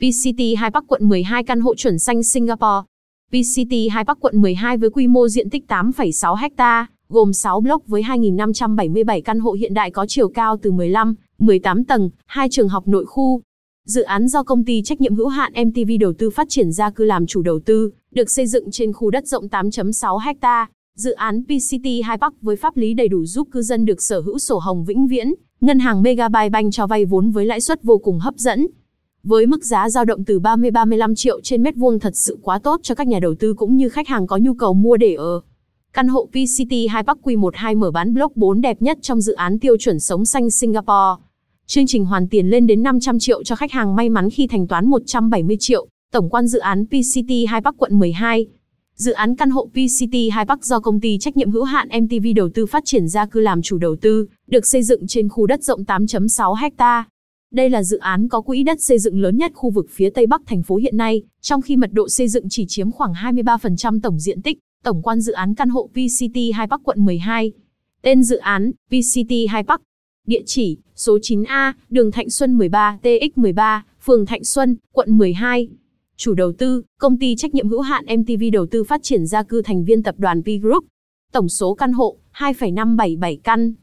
PCT 2 Park quận 12 căn hộ chuẩn xanh Singapore. PCT 2 Park quận 12 với quy mô diện tích 8,6 ha, gồm 6 block với 2.577 căn hộ hiện đại có chiều cao từ 15, 18 tầng, hai trường học nội khu. Dự án do công ty trách nhiệm hữu hạn MTV đầu tư phát triển gia cư làm chủ đầu tư, được xây dựng trên khu đất rộng 8.6 ha. Dự án PCT 2 Park với pháp lý đầy đủ giúp cư dân được sở hữu sổ hồng vĩnh viễn, ngân hàng Megabyte Bank cho vay vốn với lãi suất vô cùng hấp dẫn. Với mức giá dao động từ 30-35 triệu trên mét vuông thật sự quá tốt cho các nhà đầu tư cũng như khách hàng có nhu cầu mua để ở. Căn hộ PCT 2 Park Q12 mở bán block 4 đẹp nhất trong dự án tiêu chuẩn sống xanh Singapore. Chương trình hoàn tiền lên đến 500 triệu cho khách hàng may mắn khi thanh toán 170 triệu. Tổng quan dự án PCT 2 Park quận 12. Dự án căn hộ PCT 2 Park do công ty trách nhiệm hữu hạn MTV đầu tư phát triển gia cư làm chủ đầu tư, được xây dựng trên khu đất rộng 8.6 ha. Đây là dự án có quỹ đất xây dựng lớn nhất khu vực phía Tây Bắc thành phố hiện nay, trong khi mật độ xây dựng chỉ chiếm khoảng 23% tổng diện tích. Tổng quan dự án căn hộ VCT 2 Bắc quận 12. Tên dự án, VCT 2 Bắc. Địa chỉ, số 9A, đường Thạnh Xuân 13, TX13, phường Thạnh Xuân, quận 12. Chủ đầu tư, công ty trách nhiệm hữu hạn MTV đầu tư phát triển gia cư thành viên tập đoàn V Group. Tổng số căn hộ, 2,577 căn.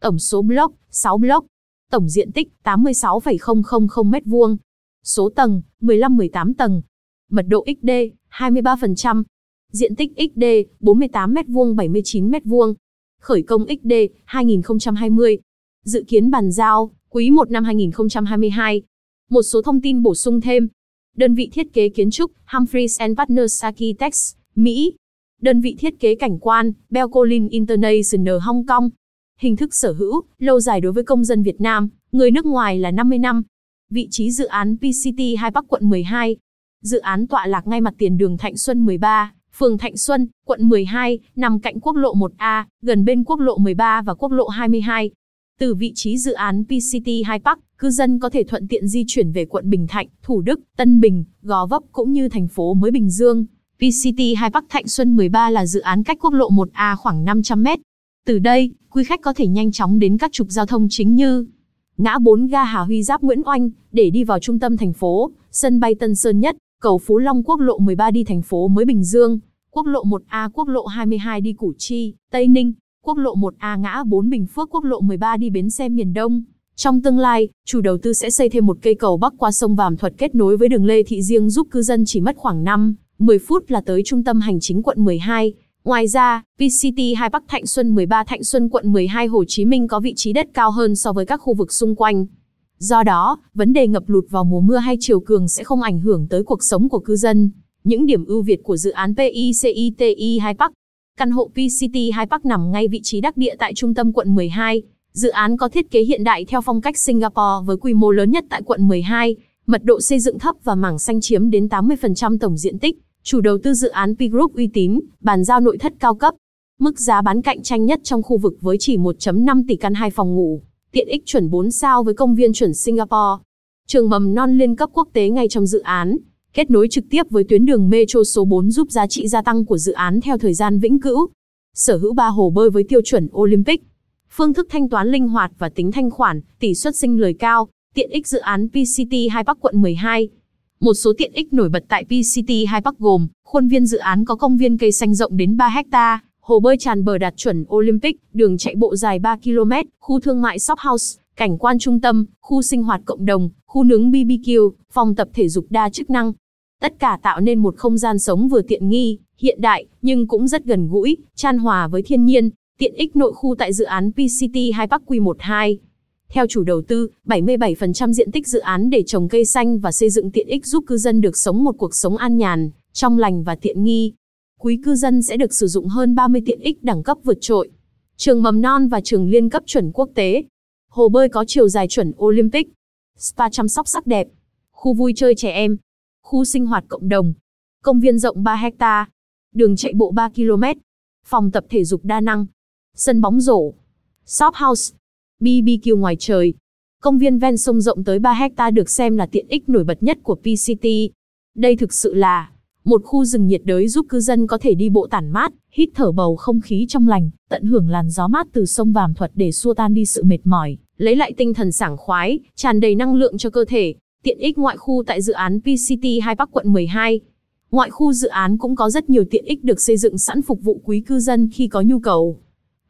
Tổng số block, 6 block. Tổng diện tích, 86,000 m2. Số tầng, 15-18 tầng. Mật độ XD, 23%. Diện tích XD, 48 m2 79 m2. Khởi công XD, 2020. Dự kiến bàn giao, quý 1 năm 2022. Một số thông tin bổ sung thêm. Đơn vị thiết kế kiến trúc, Humphreys and Partners Architects, Mỹ. Đơn vị thiết kế cảnh quan, Belcolin International Hong Kong. Hình thức sở hữu, lâu dài đối với công dân Việt Nam, người nước ngoài là 50 năm. Vị trí dự án PCT 2 Bắc quận 12. Dự án tọa lạc ngay mặt tiền đường Thạnh Xuân 13, phường Thạnh Xuân, quận 12, nằm cạnh quốc lộ 1A, gần bên quốc lộ 13 và quốc lộ 22. Từ vị trí dự án PCT 2 Park, cư dân có thể thuận tiện di chuyển về quận Bình Thạnh, Thủ Đức, Tân Bình, Gò Vấp cũng như thành phố mới Bình Dương. PCT 2 Park Thạnh Xuân 13 là dự án cách quốc lộ 1A khoảng 500 m từ đây, quý khách có thể nhanh chóng đến các trục giao thông chính như ngã 4 ga Hà Huy Giáp Nguyễn Oanh để đi vào trung tâm thành phố, sân bay Tân Sơn Nhất, cầu Phú Long quốc lộ 13 đi thành phố mới Bình Dương, quốc lộ 1A quốc lộ 22 đi Củ Chi, Tây Ninh, quốc lộ 1A ngã 4 Bình Phước quốc lộ 13 đi bến xe miền Đông. Trong tương lai, chủ đầu tư sẽ xây thêm một cây cầu bắc qua sông Vàm Thuật kết nối với đường Lê Thị Riêng giúp cư dân chỉ mất khoảng 5, 10 phút là tới trung tâm hành chính quận 12. Ngoài ra, PCT 2 Bắc Thạnh Xuân 13 Thạnh Xuân quận 12 Hồ Chí Minh có vị trí đất cao hơn so với các khu vực xung quanh. Do đó, vấn đề ngập lụt vào mùa mưa hay chiều cường sẽ không ảnh hưởng tới cuộc sống của cư dân. Những điểm ưu việt của dự án PICITI 2 Park. Căn hộ PCT 2 Park nằm ngay vị trí đắc địa tại trung tâm quận 12. Dự án có thiết kế hiện đại theo phong cách Singapore với quy mô lớn nhất tại quận 12, mật độ xây dựng thấp và mảng xanh chiếm đến 80% tổng diện tích. Chủ đầu tư dự án P Group uy tín, bàn giao nội thất cao cấp. Mức giá bán cạnh tranh nhất trong khu vực với chỉ 1.5 tỷ căn 2 phòng ngủ. Tiện ích chuẩn 4 sao với công viên chuẩn Singapore. Trường mầm non liên cấp quốc tế ngay trong dự án. Kết nối trực tiếp với tuyến đường Metro số 4 giúp giá trị gia tăng của dự án theo thời gian vĩnh cửu. Sở hữu 3 hồ bơi với tiêu chuẩn Olympic. Phương thức thanh toán linh hoạt và tính thanh khoản, tỷ suất sinh lời cao, tiện ích dự án PCT 2 Bắc quận 12. Một số tiện ích nổi bật tại PCT 2 Park gồm, khuôn viên dự án có công viên cây xanh rộng đến 3 hecta, hồ bơi tràn bờ đạt chuẩn Olympic, đường chạy bộ dài 3 km, khu thương mại shop house, cảnh quan trung tâm, khu sinh hoạt cộng đồng, khu nướng BBQ, phòng tập thể dục đa chức năng. Tất cả tạo nên một không gian sống vừa tiện nghi, hiện đại, nhưng cũng rất gần gũi, chan hòa với thiên nhiên, tiện ích nội khu tại dự án PCT 2 Park Q12. Theo chủ đầu tư, 77% diện tích dự án để trồng cây xanh và xây dựng tiện ích giúp cư dân được sống một cuộc sống an nhàn, trong lành và tiện nghi. Quý cư dân sẽ được sử dụng hơn 30 tiện ích đẳng cấp vượt trội. Trường mầm non và trường liên cấp chuẩn quốc tế. Hồ bơi có chiều dài chuẩn Olympic. Spa chăm sóc sắc đẹp. Khu vui chơi trẻ em. Khu sinh hoạt cộng đồng. Công viên rộng 3 hecta. Đường chạy bộ 3 km. Phòng tập thể dục đa năng. Sân bóng rổ. Shop house. BBQ ngoài trời. Công viên ven sông rộng tới 3 hecta được xem là tiện ích nổi bật nhất của PCT. Đây thực sự là một khu rừng nhiệt đới giúp cư dân có thể đi bộ tản mát, hít thở bầu không khí trong lành, tận hưởng làn gió mát từ sông Vàm Thuật để xua tan đi sự mệt mỏi, lấy lại tinh thần sảng khoái, tràn đầy năng lượng cho cơ thể. Tiện ích ngoại khu tại dự án PCT Hai Bắc quận 12. Ngoại khu dự án cũng có rất nhiều tiện ích được xây dựng sẵn phục vụ quý cư dân khi có nhu cầu.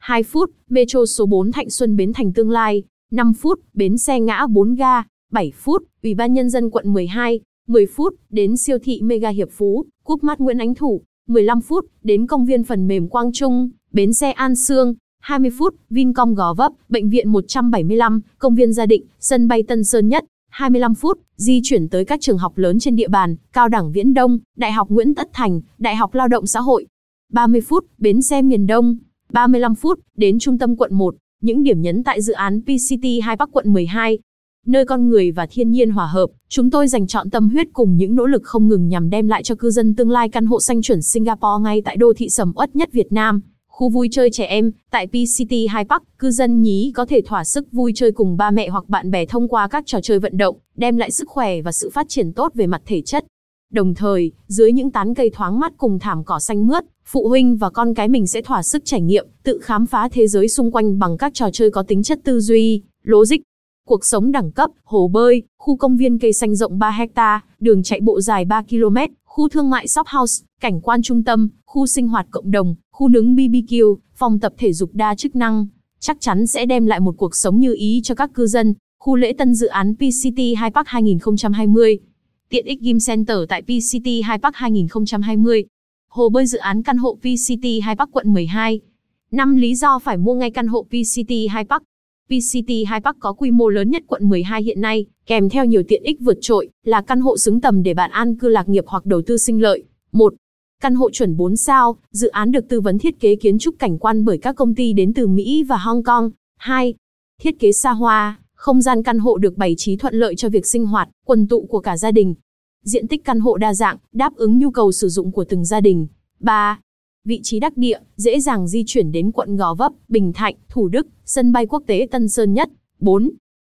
2 phút, Metro số 4 Thạnh Xuân Bến Thành Tương Lai, 5 phút, bến xe ngã 4 ga, 7 phút, Ủy ban Nhân dân quận 12, 10 phút, đến siêu thị Mega Hiệp Phú, Cúp Mát Nguyễn Ánh Thủ, 15 phút, đến công viên phần mềm Quang Trung, bến xe An Sương, 20 phút, Vincom Gò Vấp, Bệnh viện 175, Công viên Gia Định, Sân bay Tân Sơn Nhất, 25 phút, di chuyển tới các trường học lớn trên địa bàn, Cao đẳng Viễn Đông, Đại học Nguyễn Tất Thành, Đại học Lao động Xã hội. 30 phút, bến xe miền Đông. 35 phút, đến trung tâm quận 1, những điểm nhấn tại dự án PCT 2 Bắc quận 12. Nơi con người và thiên nhiên hòa hợp, chúng tôi dành chọn tâm huyết cùng những nỗ lực không ngừng nhằm đem lại cho cư dân tương lai căn hộ xanh chuẩn Singapore ngay tại đô thị sầm uất nhất Việt Nam. Khu vui chơi trẻ em, tại PCT 2 Park, cư dân nhí có thể thỏa sức vui chơi cùng ba mẹ hoặc bạn bè thông qua các trò chơi vận động, đem lại sức khỏe và sự phát triển tốt về mặt thể chất. Đồng thời, dưới những tán cây thoáng mát cùng thảm cỏ xanh mướt, phụ huynh và con cái mình sẽ thỏa sức trải nghiệm, tự khám phá thế giới xung quanh bằng các trò chơi có tính chất tư duy, logic. Cuộc sống đẳng cấp, hồ bơi, khu công viên cây xanh rộng 3 hecta, đường chạy bộ dài 3 km, khu thương mại shop house, cảnh quan trung tâm, khu sinh hoạt cộng đồng, khu nướng BBQ, phòng tập thể dục đa chức năng, chắc chắn sẽ đem lại một cuộc sống như ý cho các cư dân. Khu lễ tân dự án PCT 2 Park 2020. Tiện ích Game Center tại VCT 2 Park 2020. Hồ bơi dự án căn hộ VCT 2 Park quận 12. 5 lý do phải mua ngay căn hộ VCT 2 Park. VCT 2 Park có quy mô lớn nhất quận 12 hiện nay, kèm theo nhiều tiện ích vượt trội, là căn hộ xứng tầm để bạn an cư lạc nghiệp hoặc đầu tư sinh lợi. 1. Căn hộ chuẩn 4 sao, dự án được tư vấn thiết kế kiến trúc cảnh quan bởi các công ty đến từ Mỹ và Hong Kong. 2. Thiết kế xa hoa, không gian căn hộ được bày trí thuận lợi cho việc sinh hoạt, quần tụ của cả gia đình. Diện tích căn hộ đa dạng, đáp ứng nhu cầu sử dụng của từng gia đình. 3. Vị trí đắc địa, dễ dàng di chuyển đến quận Gò Vấp, Bình Thạnh, Thủ Đức, sân bay quốc tế Tân Sơn Nhất. 4.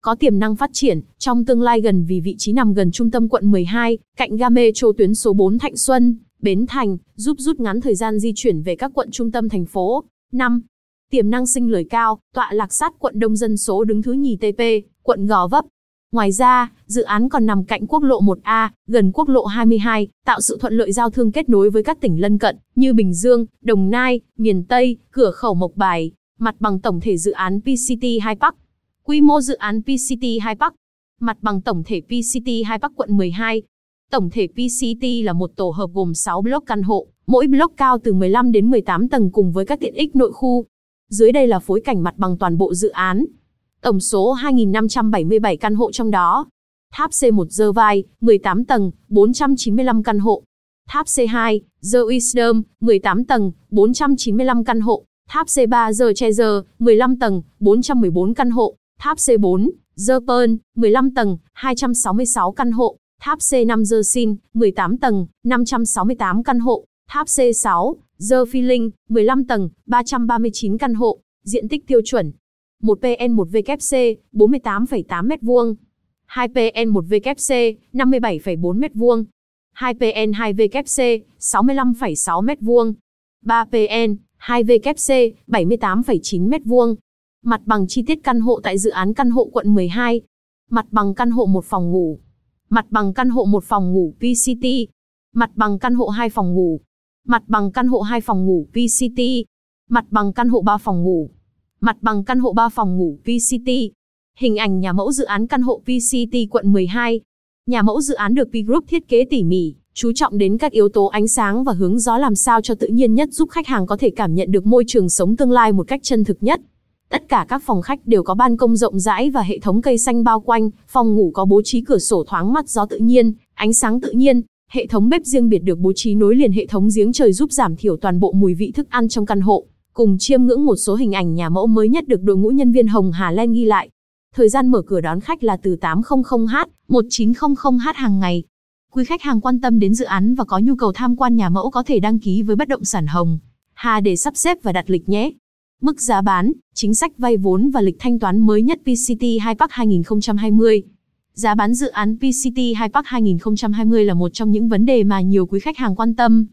Có tiềm năng phát triển, trong tương lai gần vì vị trí nằm gần trung tâm quận 12, cạnh ga metro tuyến số 4 Thạnh Xuân, Bến Thành, giúp rút ngắn thời gian di chuyển về các quận trung tâm thành phố. 5. Tiềm năng sinh lời cao, tọa lạc sát quận đông dân số đứng thứ nhì TP, quận Gò Vấp. Ngoài ra, dự án còn nằm cạnh quốc lộ 1A, gần quốc lộ 22, tạo sự thuận lợi giao thương kết nối với các tỉnh lân cận như Bình Dương, Đồng Nai, miền Tây, cửa khẩu Mộc Bài. Mặt bằng tổng thể dự án PCT 2 Park. Quy mô dự án PCT 2 Park. Mặt bằng tổng thể PCT 2 Park quận 12, Tổng thể PCT là một tổ hợp gồm 6 block căn hộ, mỗi block cao từ 15 đến 18 tầng cùng với các tiện ích nội khu. Dưới đây là phối cảnh mặt bằng toàn bộ dự án. Tổng số 2.577 căn hộ trong đó. Tháp C1 Dơ Vai, 18 tầng, 495 căn hộ. Tháp C2, The Wisdom, 18 tầng, 495 căn hộ. Tháp C3 The Treasure, 15 tầng, 414 căn hộ. Tháp C4, The Pearl, 15 tầng, 266 căn hộ. Tháp C5 The Sin, 18 tầng, 568 căn hộ. Tháp C6, The Feeling, 15 tầng, 339 căn hộ. Diện tích tiêu chuẩn. 1 PN 1 VKC, 48,8 m2. 2 PN 1 VKC, 57,4 m2. 2 PN 2 VKC, 65,6 m2. 3 PN 2 VKC, 78,9 m2. Mặt bằng chi tiết căn hộ tại dự án căn hộ quận 12. Mặt bằng căn hộ một phòng ngủ, Mặt bằng căn hộ một phòng ngủ PCT. Mặt bằng căn hộ hai phòng ngủ. Mặt bằng căn hộ hai phòng ngủ VCT, Mặt bằng căn hộ ba phòng ngủ. Mặt bằng căn hộ ba phòng ngủ VCT, Hình ảnh nhà mẫu dự án căn hộ VCT quận 12. Nhà mẫu dự án được P Group thiết kế tỉ mỉ, chú trọng đến các yếu tố ánh sáng và hướng gió làm sao cho tự nhiên nhất giúp khách hàng có thể cảm nhận được môi trường sống tương lai một cách chân thực nhất. Tất cả các phòng khách đều có ban công rộng rãi và hệ thống cây xanh bao quanh, phòng ngủ có bố trí cửa sổ thoáng mát gió tự nhiên, ánh sáng tự nhiên, hệ thống bếp riêng biệt được bố trí nối liền hệ thống giếng trời giúp giảm thiểu toàn bộ mùi vị thức ăn trong căn hộ. Cùng chiêm ngưỡng một số hình ảnh nhà mẫu mới nhất được đội ngũ nhân viên Hồng Hà Len ghi lại. Thời gian mở cửa đón khách là từ 800h 1900h hàng ngày. Quý khách hàng quan tâm đến dự án và có nhu cầu tham quan nhà mẫu có thể đăng ký với bất động sản Hồng Hà để sắp xếp và đặt lịch nhé. Mức giá bán, chính sách vay vốn và lịch thanh toán mới nhất PCT 2 Park 2020. Giá bán dự án PCT 2 Park 2020 là một trong những vấn đề mà nhiều quý khách hàng quan tâm.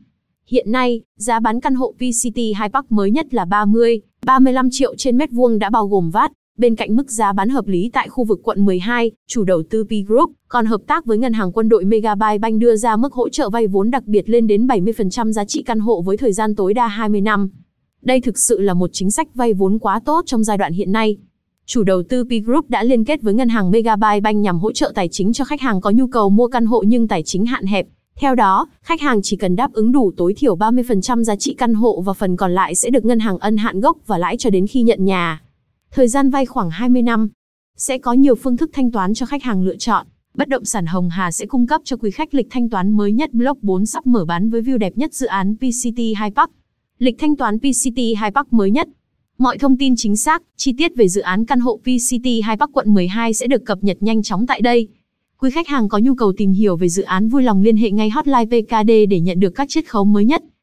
Hiện nay, giá bán căn hộ PCT 2 Park mới nhất là 30, 35 triệu trên mét vuông đã bao gồm VAT, Bên cạnh mức giá bán hợp lý tại khu vực quận 12, chủ đầu tư P Group còn hợp tác với ngân hàng quân đội Megabyte Bank đưa ra mức hỗ trợ vay vốn đặc biệt lên đến 70% giá trị căn hộ với thời gian tối đa 20 năm. Đây thực sự là một chính sách vay vốn quá tốt trong giai đoạn hiện nay. Chủ đầu tư P Group đã liên kết với ngân hàng Megabyte Bank nhằm hỗ trợ tài chính cho khách hàng có nhu cầu mua căn hộ nhưng tài chính hạn hẹp. Theo đó, khách hàng chỉ cần đáp ứng đủ tối thiểu 30% giá trị căn hộ và phần còn lại sẽ được ngân hàng ân hạn gốc và lãi cho đến khi nhận nhà. Thời gian vay khoảng 20 năm. Sẽ có nhiều phương thức thanh toán cho khách hàng lựa chọn. Bất động sản Hồng Hà sẽ cung cấp cho quý khách lịch thanh toán mới nhất Block 4 sắp mở bán với view đẹp nhất dự án PCT 2 Park. Lịch thanh toán PCT 2 Park mới nhất. Mọi thông tin chính xác, chi tiết về dự án căn hộ VCT 2 Bắc quận 12 sẽ được cập nhật nhanh chóng tại đây. Quý khách hàng có nhu cầu tìm hiểu về dự án vui lòng liên hệ ngay hotline PKD để nhận được các chiết khấu mới nhất.